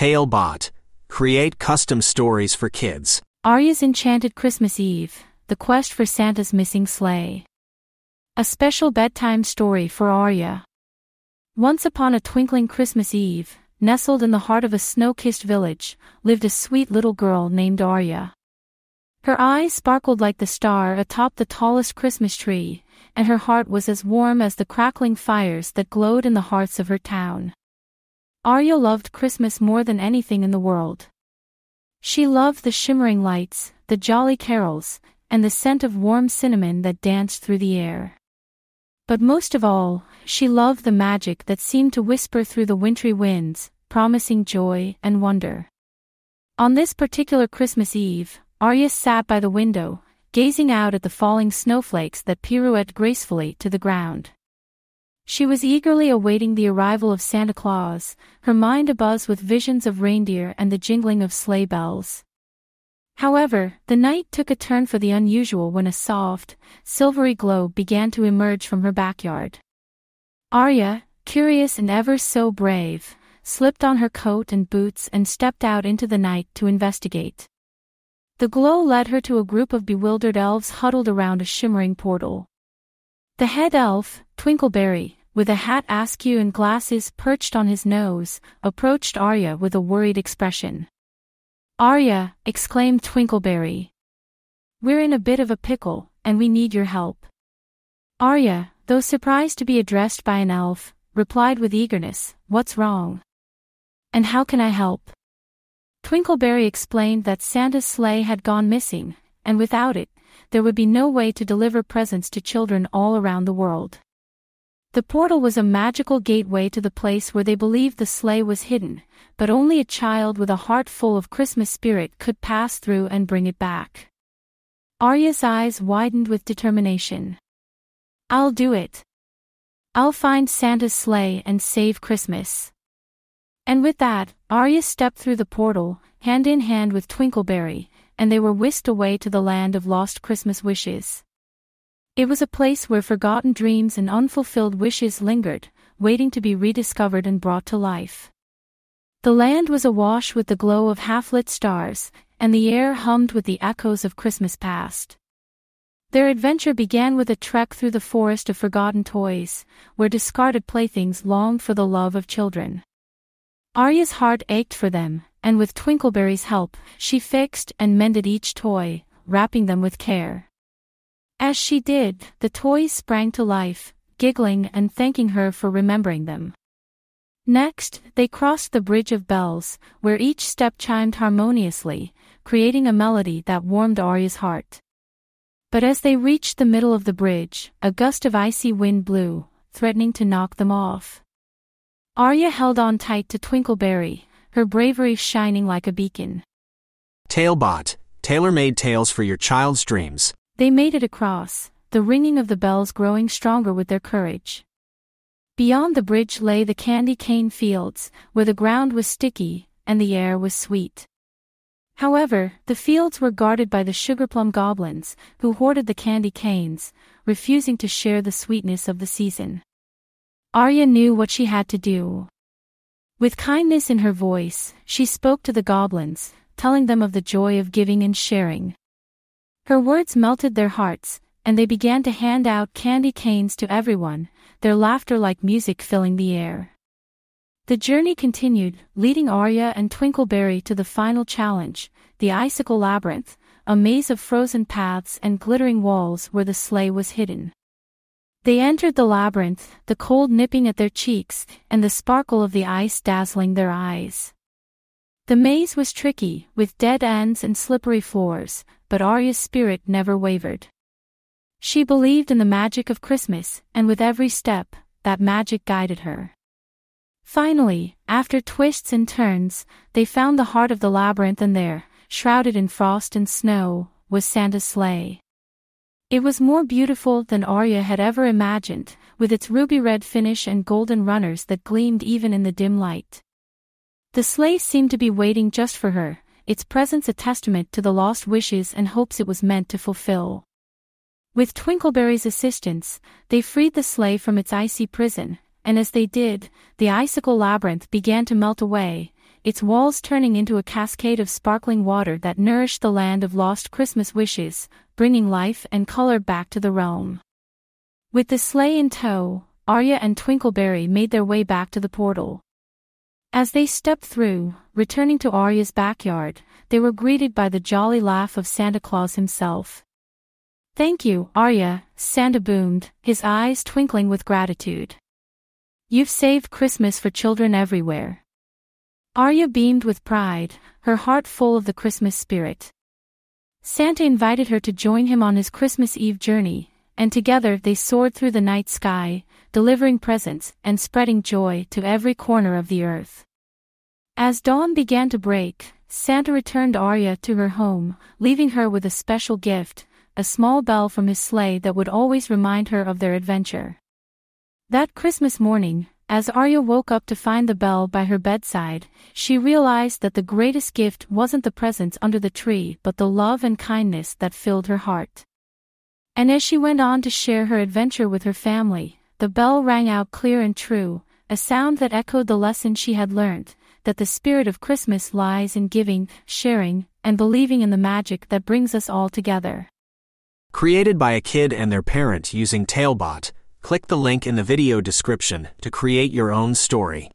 Talebot. Create custom stories for kids. Arya's Enchanted Christmas Eve The Quest for Santa's Missing Sleigh. A special bedtime story for Arya. Once upon a twinkling Christmas Eve, nestled in the heart of a snow kissed village, lived a sweet little girl named Arya. Her eyes sparkled like the star atop the tallest Christmas tree, and her heart was as warm as the crackling fires that glowed in the hearts of her town. Arya loved Christmas more than anything in the world. She loved the shimmering lights, the jolly carols, and the scent of warm cinnamon that danced through the air. But most of all, she loved the magic that seemed to whisper through the wintry winds, promising joy and wonder. On this particular Christmas Eve, Arya sat by the window, gazing out at the falling snowflakes that pirouette gracefully to the ground. She was eagerly awaiting the arrival of Santa Claus, her mind abuzz with visions of reindeer and the jingling of sleigh bells. However, the night took a turn for the unusual when a soft, silvery glow began to emerge from her backyard. Arya, curious and ever so brave, slipped on her coat and boots and stepped out into the night to investigate. The glow led her to a group of bewildered elves huddled around a shimmering portal. The head elf, Twinkleberry, with a hat askew and glasses perched on his nose, approached Arya with a worried expression. Arya, exclaimed Twinkleberry. We're in a bit of a pickle, and we need your help. Arya, though surprised to be addressed by an elf, replied with eagerness, What's wrong? And how can I help? Twinkleberry explained that Santa's sleigh had gone missing, and without it, there would be no way to deliver presents to children all around the world. The portal was a magical gateway to the place where they believed the sleigh was hidden, but only a child with a heart full of Christmas spirit could pass through and bring it back. Arya's eyes widened with determination. I'll do it. I'll find Santa's sleigh and save Christmas. And with that, Arya stepped through the portal, hand in hand with Twinkleberry, and they were whisked away to the land of lost Christmas wishes. It was a place where forgotten dreams and unfulfilled wishes lingered, waiting to be rediscovered and brought to life. The land was awash with the glow of half-lit stars, and the air hummed with the echoes of Christmas past. Their adventure began with a trek through the forest of forgotten toys, where discarded playthings longed for the love of children. Arya's heart ached for them, and with Twinkleberry's help, she fixed and mended each toy, wrapping them with care. As she did, the toys sprang to life, giggling and thanking her for remembering them. Next, they crossed the Bridge of Bells, where each step chimed harmoniously, creating a melody that warmed Arya's heart. But as they reached the middle of the bridge, a gust of icy wind blew, threatening to knock them off. Arya held on tight to Twinkleberry, her bravery shining like a beacon. Talebot. Tailor-made tales for your child's dreams. They made it across, the ringing of the bells growing stronger with their courage. Beyond the bridge lay the candy cane fields, where the ground was sticky, and the air was sweet. However, the fields were guarded by the sugarplum goblins, who hoarded the candy canes, refusing to share the sweetness of the season. Arya knew what she had to do. With kindness in her voice, she spoke to the goblins, telling them of the joy of giving and sharing. Her words melted their hearts, and they began to hand out candy canes to everyone, their laughter like music filling the air. The journey continued, leading Arya and Twinkleberry to the final challenge, the Icicle Labyrinth, a maze of frozen paths and glittering walls where the sleigh was hidden. They entered the labyrinth, the cold nipping at their cheeks, and the sparkle of the ice dazzling their eyes. The maze was tricky, with dead ends and slippery floors, but Arya's spirit never wavered. She believed in the magic of Christmas, and with every step, that magic guided her. Finally, after twists and turns, they found the heart of the labyrinth and there, shrouded in frost and snow, was Santa's sleigh. It was more beautiful than Arya had ever imagined, with its ruby-red finish and golden runners that gleamed even in the dim light. The sleigh seemed to be waiting just for her, its presence a testament to the lost wishes and hopes it was meant to fulfill. With Twinkleberry's assistance, they freed the sleigh from its icy prison, and as they did, the icicle labyrinth began to melt away, its walls turning into a cascade of sparkling water that nourished the land of lost Christmas wishes, bringing life and color back to the realm. With the sleigh in tow, Arya and Twinkleberry made their way back to the portal. As they stepped through, returning to Arya's backyard, they were greeted by the jolly laugh of Santa Claus himself. Thank you, Arya, Santa boomed, his eyes twinkling with gratitude. You've saved Christmas for children everywhere. Arya beamed with pride, her heart full of the Christmas spirit. Santa invited her to join him on his Christmas Eve journey, and together they soared through the night sky, delivering presents and spreading joy to every corner of the earth. As dawn began to break, Santa returned Arya to her home, leaving her with a special gift, a small bell from his sleigh that would always remind her of their adventure. That Christmas morning, as Arya woke up to find the bell by her bedside, she realized that the greatest gift wasn't the presents under the tree but the love and kindness that filled her heart. And as she went on to share her adventure with her family, the bell rang out clear and true, a sound that echoed the lesson she had learned, that the spirit of Christmas lies in giving, sharing, and believing in the magic that brings us all together. Created by a kid and their parent using Talebot, click the link in the video description to create your own story.